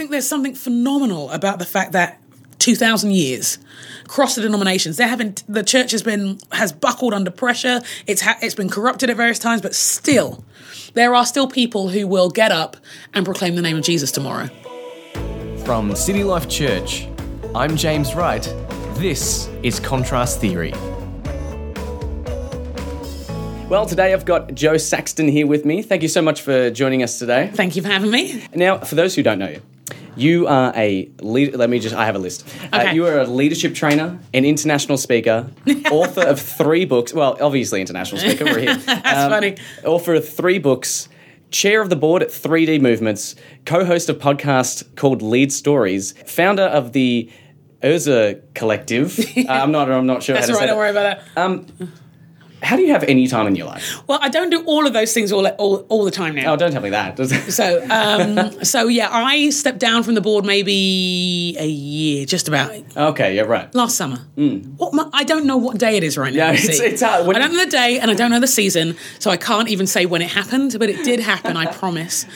think there's something phenomenal about the fact that 2000 years across the denominations they're having the church has been has buckled under pressure it's ha- it's been corrupted at various times but still there are still people who will get up and proclaim the name of Jesus tomorrow From City Life Church, I'm James Wright. This is Contrast Theory. Well, today I've got Jo Saxton here with me. Thank you so much for joining us today. thank you for having me Now, for those who don't know you, you are a lead. Let me just. I have a list. Uh, Okay. you are a leadership trainer, an international speaker, author of three books. Well, obviously international speaker. We're here. That's funny. Author of three books, chair of the board at 3D Movements, co-host of podcast called Lead Stories, founder of the Urza Collective. Uh, I'm not. I'm not sure that's how to right say don't worry that. about that How do you have any time in your life? well i don't do all of those things all all, all the time now Oh, don't tell me that. So, um, so yeah, I stepped down from the board maybe a year, just about okay, yeah, right. last summer. What mo- I don't know what day it is right now. Yeah, it's- it's hard. I don't know the day and I don't know the season, so I can't even say when it happened. But it did happen, I promise.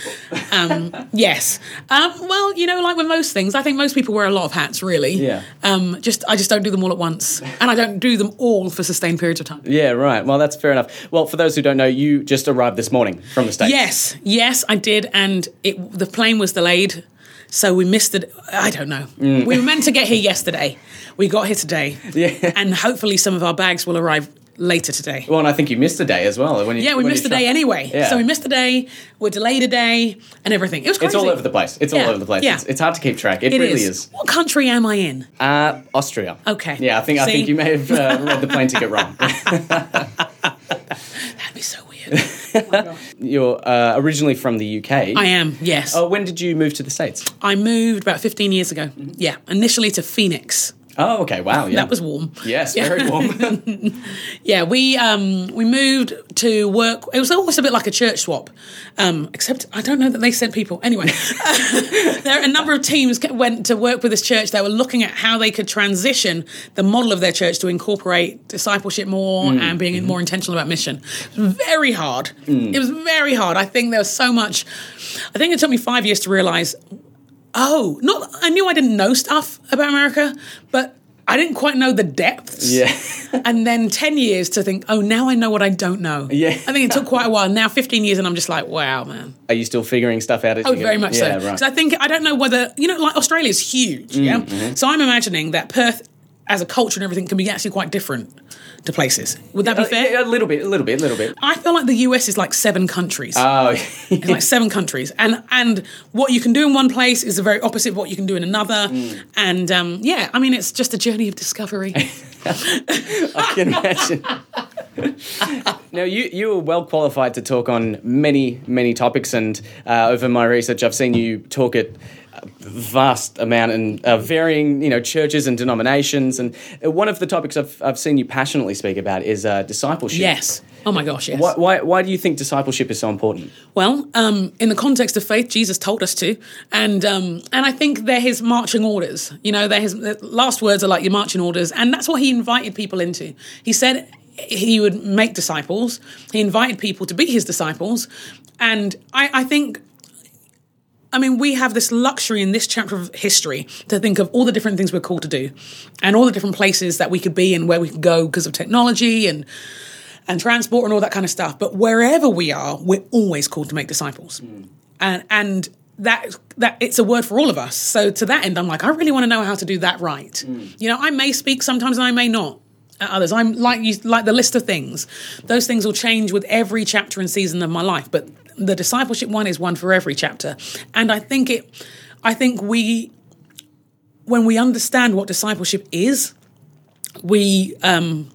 Um, yes. Um, well, you know, like with most things, I think most people wear a lot of hats. Really. Yeah. Um, just I just don't do them all at once, and I don't do them all for sustained periods of time. Yeah, right. Well, that's fair enough. Well, for those who don't know, you just arrived this morning from the States. Yes, yes, I did, and it the plane was delayed, so we missed it. I don't know. Mm. We were meant to get here yesterday. We got here today, Yeah. and hopefully some of our bags will arrive later today. Well, and I think you missed a day as well. When you, Yeah, we missed the day anyway. Yeah. So we missed the day. We're delayed a day, and everything. It was crazy. It's all over the place. It's all over the place. yeah. It's, it's hard to keep track. It, It really is. is. What country am I in? Uh, Austria. Okay. Yeah, I think I think you may have uh, read the plane ticket wrong. That'd be so weird. You're uh, originally from the UK. I am. Yes. Oh, when did you move to the states? I moved about 15 years ago. Yeah. Initially to Phoenix. Oh, okay. Wow. Yeah. That was warm. yes, Yeah. very warm. Yeah, we um, we moved to work. It was almost a bit like a church swap, um, except I don't know that they sent people. Anyway, there are a number of teams went to work with this church. They were looking at how they could transition the model of their church to incorporate discipleship more and being more intentional about mission. It was very hard. It was very hard. I think there was so much. I think it took me five years to realize oh, not I knew I didn't know stuff about America, but I didn't quite know the depths. Yeah. and then 10 years to think, oh, now I know what I don't know. Yeah. I think it took quite a while. Now 15 years and I'm just like, wow, man. Are you still figuring stuff out? Oh, very much yeah, so. Right. So I think, I don't know whether, you know, like Australia's huge, yeah? Mm-hmm. So I'm imagining that Perth as a culture and everything can be actually quite different to places. Would that be Uh, fair? a little bit, a little bit, a little bit. I feel like the US is like seven countries. Oh, It's like seven countries, and and what you can do in one place is the very opposite of what you can do in another. Mm. And um, yeah, I mean, it's just a journey of discovery. I can imagine. now, you you are well qualified to talk on many many topics, and uh, over my research, I've seen you talk at vast amount and uh, varying you know churches and denominations. And one of the topics I've I've seen you passionately speak about is uh, discipleship. yes. Oh my gosh, yes. Why, why why do you think discipleship is so important? Well, um, in the context of faith, Jesus told us to, and um, and I think they're his marching orders. You know, they're his the last words are like your marching orders, and that's what he invited people into. He said he would make disciples. He invited people to be his disciples, and I, I think. I mean, we have this luxury in this chapter of history to think of all the different things we're called to do, and all the different places that we could be and where we could go because of technology and and transport and all that kind of stuff. But wherever we are, we're always called to make disciples. Hmm. And and that that it's a word for all of us. So to that end, I'm like, I really want to know how to do that right. Hmm. You know, I may speak sometimes and I may not. At others, I'm like you, like the list of things. Those things will change with every chapter and season of my life. But the discipleship one is one for every chapter, and I think it. I think we, when we understand what discipleship is, we um,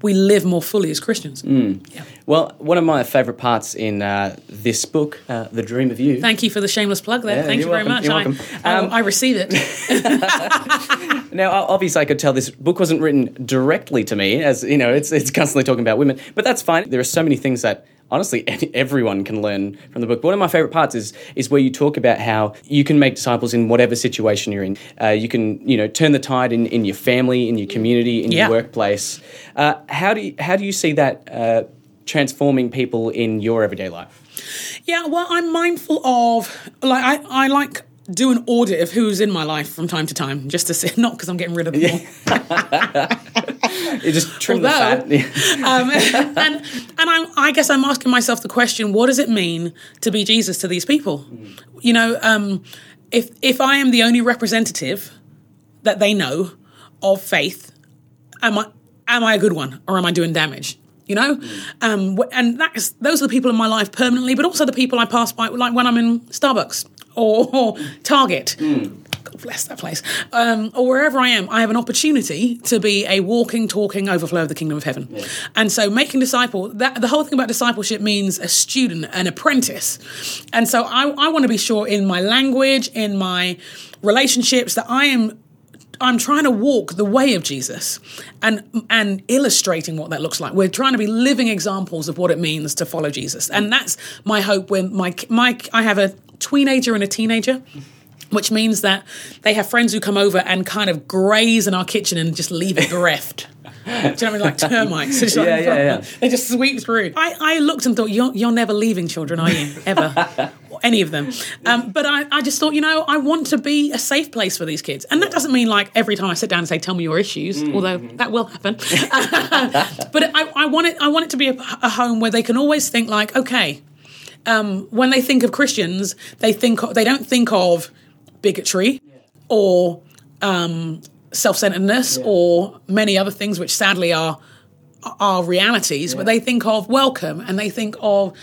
we live more fully as Christians. Yeah. Well, one of my favourite parts in uh, this book, uh, The Dream of You. Thank you for the shameless plug there. Yeah, Thank you very welcome, much. you're welcome. I, Um, I, I receive it. Now, obviously, I could tell this book wasn't written directly to me, as you know, it's it's constantly talking about women, but that's fine. There are so many things that honestly everyone can learn from the book. One of my favorite parts is is where you talk about how you can make disciples in whatever situation you're in. Uh, you can you know turn the tide in, in your family, in your community, in Yeah. your workplace. Uh, how do you, how do you see that uh, transforming people in your everyday life? Yeah, well, I'm mindful of like I, I like do an audit of who's in my life from time to time, just to see, not because I'm getting rid of them all. You just trim Although- the fat. um, and and I'm, I guess I'm asking myself the question: What does it mean to be Jesus to these people? You know, um, if if I am the only representative that they know of faith, am I am I a good one or am I doing damage? You know, um, and that's those are the people in my life permanently, but also the people I pass by, like when I'm in Starbucks or, or Target. God bless that place. Um, or wherever I am, I have an opportunity to be a walking, talking overflow of the kingdom of heaven. And so, making disciple, that the whole thing about discipleship means a student, an apprentice. And so, I, I want to be sure in my language, in my relationships, that I am I'm trying to walk the way of Jesus and and illustrating what that looks like. We're trying to be living examples of what it means to follow Jesus. And that's my hope when my my I have a teenager and a teenager. Which means that they have friends who come over and kind of graze in our kitchen and just leave it bereft. Do you know what I mean? Like termites. It's like- Yeah, yeah, yeah. They just sweep through. I, I looked and thought, you're, you're never leaving children, are you? Ever. Any of them. Um, but I, I just thought, you know, I want to be a safe place for these kids. And that doesn't mean like every time I sit down and say, tell me your issues, although that will happen. but I, I, want it, I want it to be a, a home where they can always think like, okay, um, when they think of Christians, they think they don't think of bigotry or um, self-centeredness or many other things, which sadly are are realities. But they think of welcome and they think of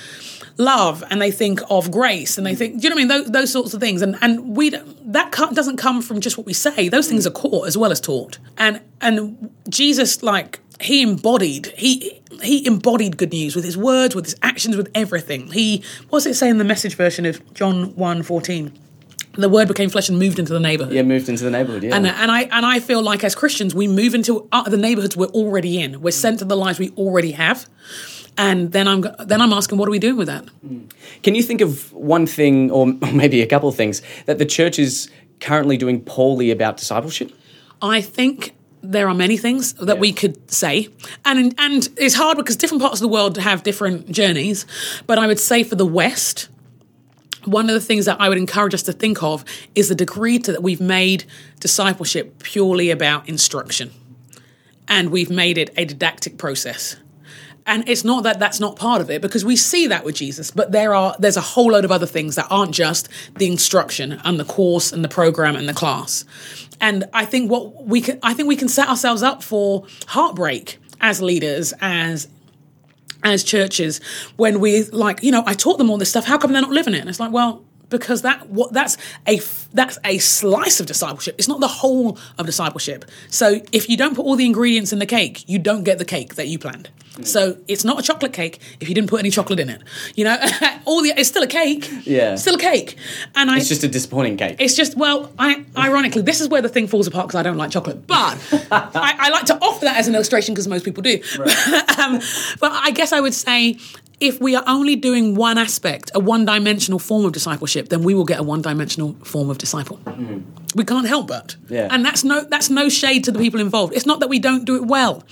love and they think of grace and they think, do you know what I mean? Those, those sorts of things. And and we that doesn't come from just what we say. Those things are caught as well as taught. And and Jesus like he embodied he he embodied good news with his words with his actions with everything he what's it say in the message version of john 1 14 the word became flesh and moved into the neighborhood Yeah, moved into the neighborhood. Yeah. and, and I and I feel like as Christians we move into uh, the neighborhoods we're already in. We're sent to the lives we already have, and then I'm then I'm asking, what are we doing with that? Can you think of one thing, or maybe a couple of things, that the church is currently doing poorly about discipleship? I think there are many things that we could say, and and it's hard because different parts of the world have different journeys. But I would say for the West, one of the things that I would encourage us to think of is the degree to that we've made discipleship purely about instruction, and we've made it a didactic process. And it's not that that's not part of it because we see that with Jesus, but there are there's a whole load of other things that aren't just the instruction and the course and the program and the class. And I think what we can I think we can set ourselves up for heartbreak as leaders, as as churches when we like you know I taught them all this stuff. How come they're not living it? And it's like well because that what that's a that's a slice of discipleship. It's not the whole of discipleship. So if you don't put all the ingredients in the cake, you don't get the cake that you planned. So it's not a chocolate cake if you didn't put any chocolate in it. You know, all the it's still a cake. Yeah. still a cake. And I It's just a disappointing cake. it's just well, I ironically, this is where the thing falls apart because I don't like chocolate. But I, I like to offer that as an illustration because most people do. um, but I guess I would say if we are only doing one aspect, a one-dimensional form of discipleship, then we will get a one-dimensional form of disciple. Hmm. We can't help but. Yeah. And that's no that's no shade to the people involved. It's not that we don't do it well.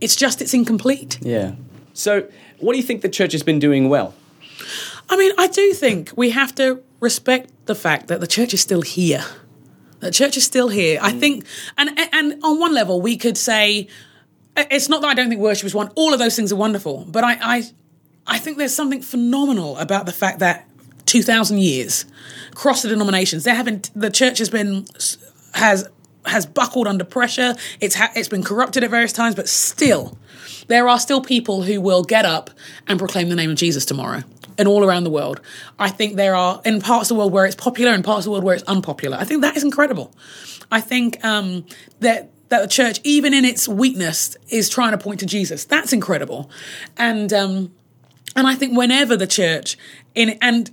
It's just it's incomplete. yeah. So, what do you think the church has been doing well? I mean, I do think we have to respect the fact that the church is still here. The church is still here. I hmm. think, and and on one level, we could say it's not that I don't think worship is one. All of those things are wonderful, but I I, I think there's something phenomenal about the fact that two thousand years across the denominations, there haven't the church has been has has buckled under pressure. It's ha- it's been corrupted at various times, but still, there are still people who will get up and proclaim the name of Jesus tomorrow. And all around the world, I think there are in parts of the world where it's popular and parts of the world where it's unpopular. I think that is incredible. I think um, that that the church, even in its weakness, is trying to point to Jesus. That's incredible, and um, and I think whenever the church in and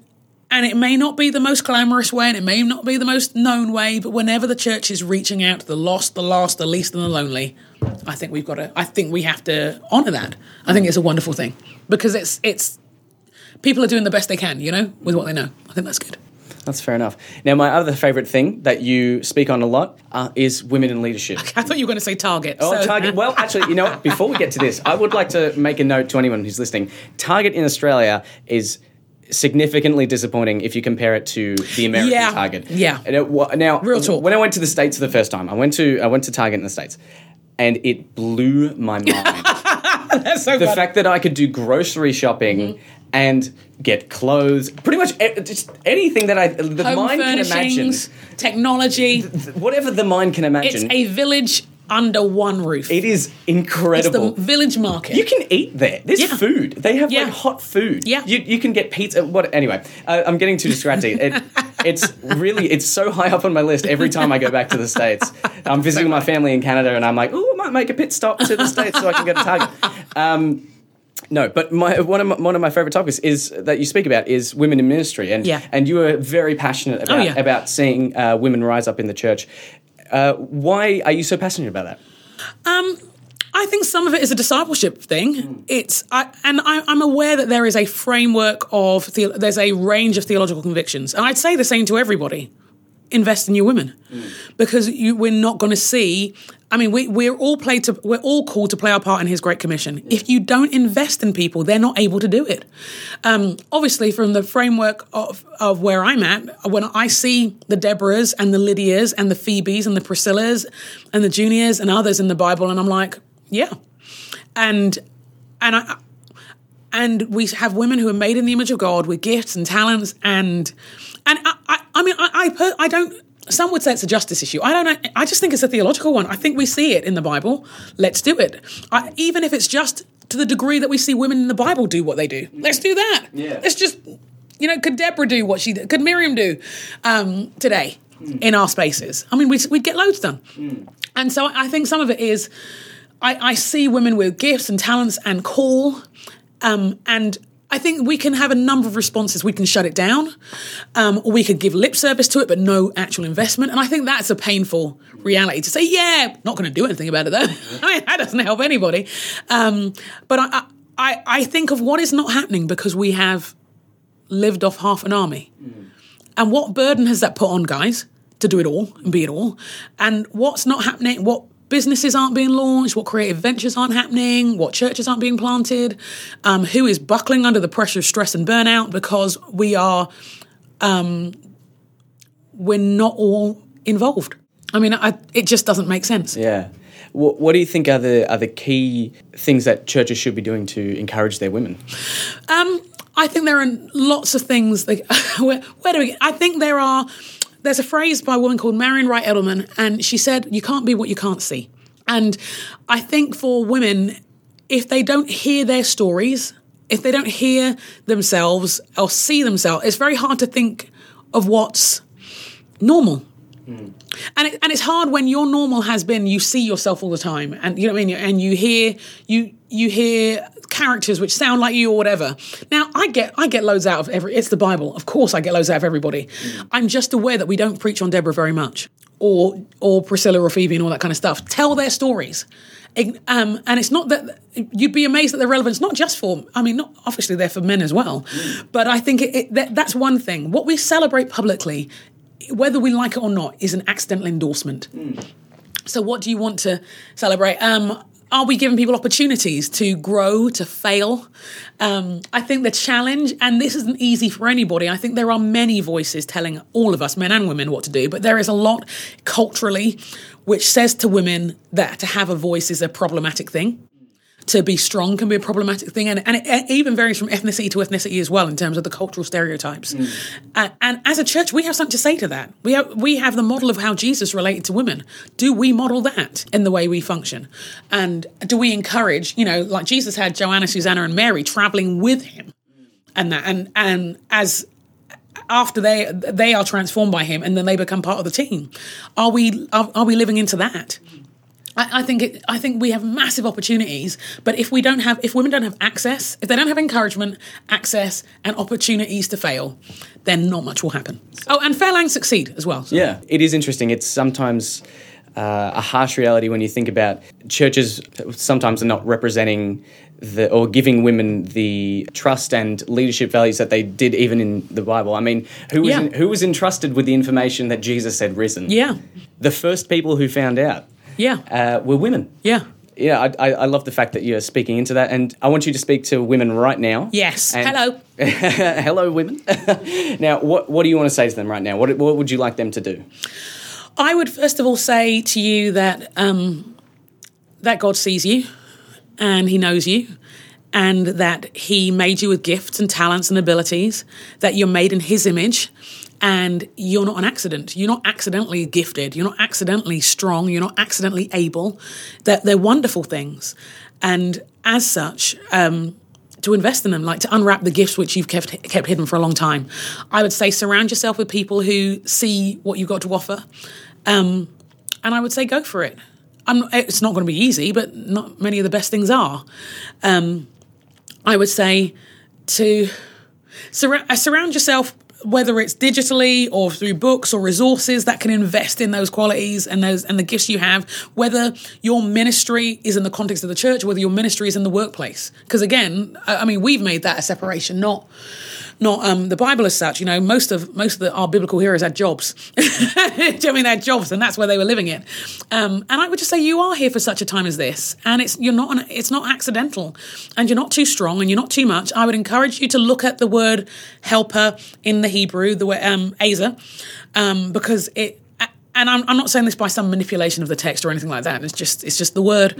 and it may not be the most glamorous way and it may not be the most known way, but whenever the church is reaching out to the lost, the lost, the least, and the lonely, I think we've got to. I think we have to honor that. I think it's a wonderful thing because it's it's people are doing the best they can, you know, with what they know. I think that's good. That's fair enough. Now, my other favourite thing that you speak on a lot uh, is women in leadership. I thought you were going to say Target. Oh, so- Target. Well, actually, you know what? Before we get to this, I would like to make a note to anyone who's listening. Target in Australia is significantly disappointing if you compare it to the American Yeah. Target. Yeah. And it, now, Real talk. when I went to the states for the first time, I went to I went to Target in the states, and it blew my mind. That's so the funny. fact that I could do grocery shopping Mm-hmm. And get clothes, pretty much e- just anything that I the Home mind can imagine, furnishings, technology. whatever the mind can imagine. It's imagine. a village under one roof. it is it's the incredible. village market. You can eat there. There's Yeah. food. They have Yeah. like hot food. Yeah. You, you can get pizza. What? Anyway, uh, I'm getting too distracted. It, it's really it's so high up on my list every time I go back to the states. I'm visiting my family in Canada, and I'm like, oh, I might make a pit stop to the states so I can get a Target. Um, no, but my, one of my, one of my favorite topics is that you speak about is women in ministry, and Yeah. and you are very passionate about Oh, yeah. about seeing uh, women rise up in the church. Uh, why are you so passionate about that? I think some of it is a discipleship thing. It's I, and I, I'm aware that there is a framework of the, there's a range of theological convictions, and I'd say the same to everybody: invest in your women, because you, we're not going to see. I mean, we, we're all played to we're all called to play our part in His Great Commission. If you don't invest in people, they're not able to do it. Um, obviously, from the framework of of where I'm at, when I see the Deborahs and the Lydias and the Phoebes and the Priscillas and the Junias and others in the Bible, and I'm like, yeah, and and I and we have women who are made in the image of God with gifts and talents and I mean I I, per, I don't. Some would say it's a justice issue. I don't know. I just think it's a theological one. I think we see it in the Bible. Let's do it. I, even if it's just to the degree that we see women in the Bible do what they do. Let's do that. Yeah. Let's just, you know, could Deborah do what she did? Could Miriam do um, today in our spaces? I mean, we'd, we'd get loads done. And so I think some of it is I, I see women with gifts and talents and call, um, and I think we can have a number of responses. We can shut it down, um, or we could give lip service to it, but no actual investment. And I think that's a painful reality to say. Yeah, not going to do anything about it though. I mean, that doesn't help anybody. Um, but I, I, I think of what is not happening because we have lived off half an army. And what burden has that put on guys to do it all and be it all? And what's not happening? What businesses aren't being launched? What creative ventures aren't happening? What churches aren't being planted? Um, who is buckling under the pressure of stress and burnout because we are, um, we're not all involved? I mean, I, it just doesn't make sense. Yeah. What, what do you think are the are the key things that churches should be doing to encourage their women? Um, I think there are lots of things. That, where, where do we? I think there are. There's a phrase by a woman called Marian Wright Edelman, and she said, "You can't be what you can't see." And I think for women, if they don't hear their stories, if they don't hear themselves or see themselves, it's very hard to think of what's normal. Mm. And it, and it's hard when your normal has been you see yourself all the time, and you know what I mean, and you hear you you hear characters which sound like you or whatever. Now I get I get loads out of every. It's the Bible, of course. I get loads out of everybody. I'm just aware that we don't preach on Deborah very much, or or Priscilla or Phoebe and all that kind of stuff. Tell their stories. Um, and it's not that you'd be amazed at their relevance, not just for, I mean, not obviously they're for men as well, but I think it, it, that, that's one thing. What we celebrate publicly whether we like it or not, is an accidental endorsement. So, what do you want to celebrate? Um, are we giving people opportunities to grow, to fail? Um, I think the challenge, and this isn't easy for anybody, I think there are many voices telling all of us, men and women, what to do, but there is a lot culturally which says to women that to have a voice is a problematic thing to be strong can be a problematic thing, and, and it, it even varies from ethnicity to ethnicity as well in terms of the cultural stereotypes. Uh, and as a church, we have something to say to that. We have, we have the model of how Jesus related to women. Do we model that in the way we function? And do we encourage, you know, like Jesus had Joanna, Susanna, and Mary traveling with him, and that, and and as after they they are transformed by him, and then they become part of the team. Are we are, are we living into that? I, I think it, I think we have massive opportunities, but if we don't have, if women don't have access, if they don't have encouragement, access, and opportunities to fail, then not much will happen. Oh, and fail and succeed as well. So- Yeah, it is interesting. It's sometimes uh, a harsh reality when you think about churches sometimes are not representing the or giving women the trust and leadership values that they did even in the Bible. I mean, who was Yeah. who was entrusted with the information that Jesus had risen? Yeah, The first people who found out yeah, uh, were women. yeah. yeah, I, I, I love the fact that you're speaking into that, and I want you to speak to women right now. Yes. And- Hello. Hello, women. now, what what do you want to say to them right now? What what would you like them to do? I would first of all say to you that um, that God sees you and He knows you, and that He made you with gifts and talents and abilities. That you're made in His image, and you're not an accident. You're not accidentally gifted. You're not accidentally strong. You're not accidentally able. That they're wonderful things, and as such. Um, to invest in them, like to unwrap the gifts which you've kept kept hidden for a long time. I would say surround yourself with people who see what you've got to offer, um, and I would say go for it. I'm, it's not going to be easy, but not many of the best things are. Um, I would say to surra- uh, surround yourself, whether it's digitally or through books or resources that can invest in those qualities and those and the gifts you have. Whether your ministry is in the context of the church, whether your ministry is in the workplace. Because again, I mean, we've made that a separation, not not um, the Bible as such. You know, most of most of the, our biblical heroes had jobs. I mean, they had jobs, and that's where they were living it. Um, and I would just say you are here for such a time as this, and it's you're not an, it's not accidental, and you're not too strong, and you're not too much. I would encourage you to look at the word helper in the Hebrew, the word um, ezer, um, because it and I'm, I'm not saying this by some manipulation of the text or anything like that. It's just it's just the word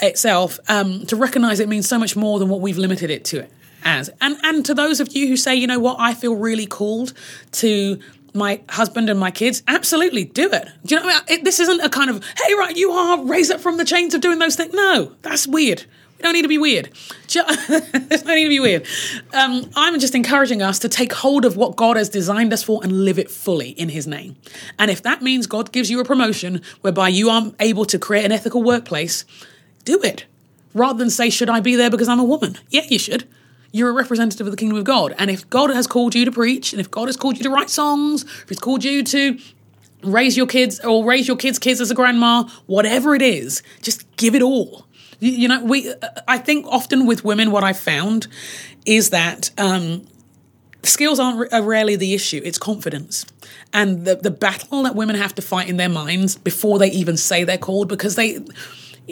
itself. Um, to recognise it means so much more than what we've limited it to as. And and to those of you who say, you know what, I feel really called to my husband and my kids, absolutely do it. Do you know? I mean? it, this isn't a kind of hey, right, you are raise up from the chains of doing those things. No, that's weird. We don't need to be weird. There's no need to be weird. Um, I'm just encouraging us to take hold of what God has designed us for and live it fully in His name. And if that means God gives you a promotion whereby you are able to create an ethical workplace, do it. Rather than say, should I be there because I'm a woman? Yeah, you should. You're a representative of the kingdom of God. And if God has called you to preach, and if God has called you to write songs, if He's called you to raise your kids or raise your kids' kids as a grandma, whatever it is, just give it all. You, you know, we. I think often with women, what I've found is that um, skills aren't are rarely the issue. It's confidence and the the battle that women have to fight in their minds before they even say they're called because they.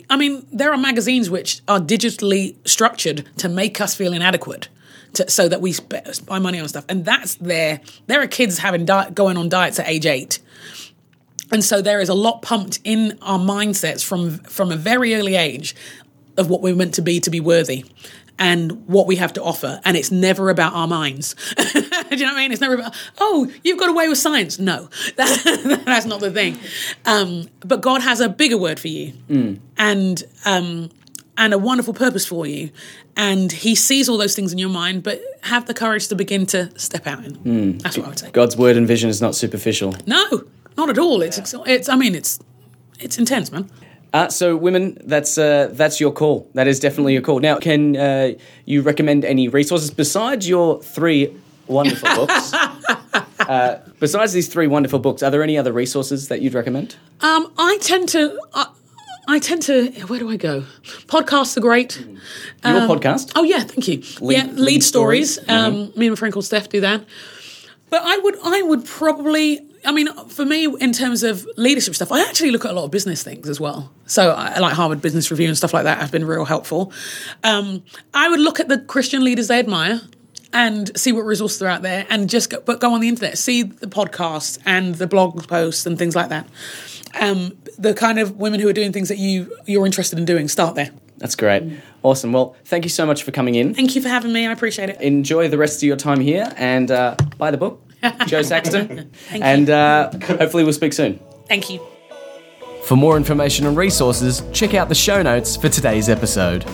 I mean, there are magazines which are digitally structured to make us feel inadequate. To, so that we sp- spend money on stuff, and that's there. There are kids having di- going on diets at age eight, and so there is a lot pumped in our mindsets from from a very early age of what we're meant to be to be worthy and what we have to offer. And it's never about our minds. Do you know what I mean? It's never about, oh, you've got away with science. No, that, that's not the thing. Um, but God has a bigger word for you and, um, and a wonderful purpose for you. And He sees all those things in your mind, but have the courage to begin to step out in. That's what I would say. God's word and vision is not superficial. No, not at all. It's, it's, I mean, it's, it's intense, man. Uh, so, women, that's uh, that's your call. That is definitely your call. Now, can uh, you recommend any resources besides your three wonderful books? Uh, besides these three wonderful books, are there any other resources that you'd recommend? Um, I tend to. I I tend to. Where do I go? Podcasts are great. Your Um, podcast? Oh yeah, thank you. Lead- yeah, lead, lead stories. stories. Mm-hmm. Um, me and my friend called Steph do that. But I would, I would probably. I mean, for me, in terms of leadership stuff, I actually look at a lot of business things as well. So, I like Harvard Business Review and stuff like that have been real helpful. Um, I would look at the Christian leaders they admire and see what resources are out there, and just go, but go on the internet, see the podcasts and the blog posts and things like that. Um, the kind of women who are doing things that you you're interested in doing, start there. That's great. Awesome. Well, thank you so much for coming in. Thank you for having me. I appreciate it. Enjoy the rest of your time here and uh, buy the book, Jo Saxton. Thank and uh, hopefully, we'll speak soon. Thank you. For more information and resources, check out the show notes for today's episode.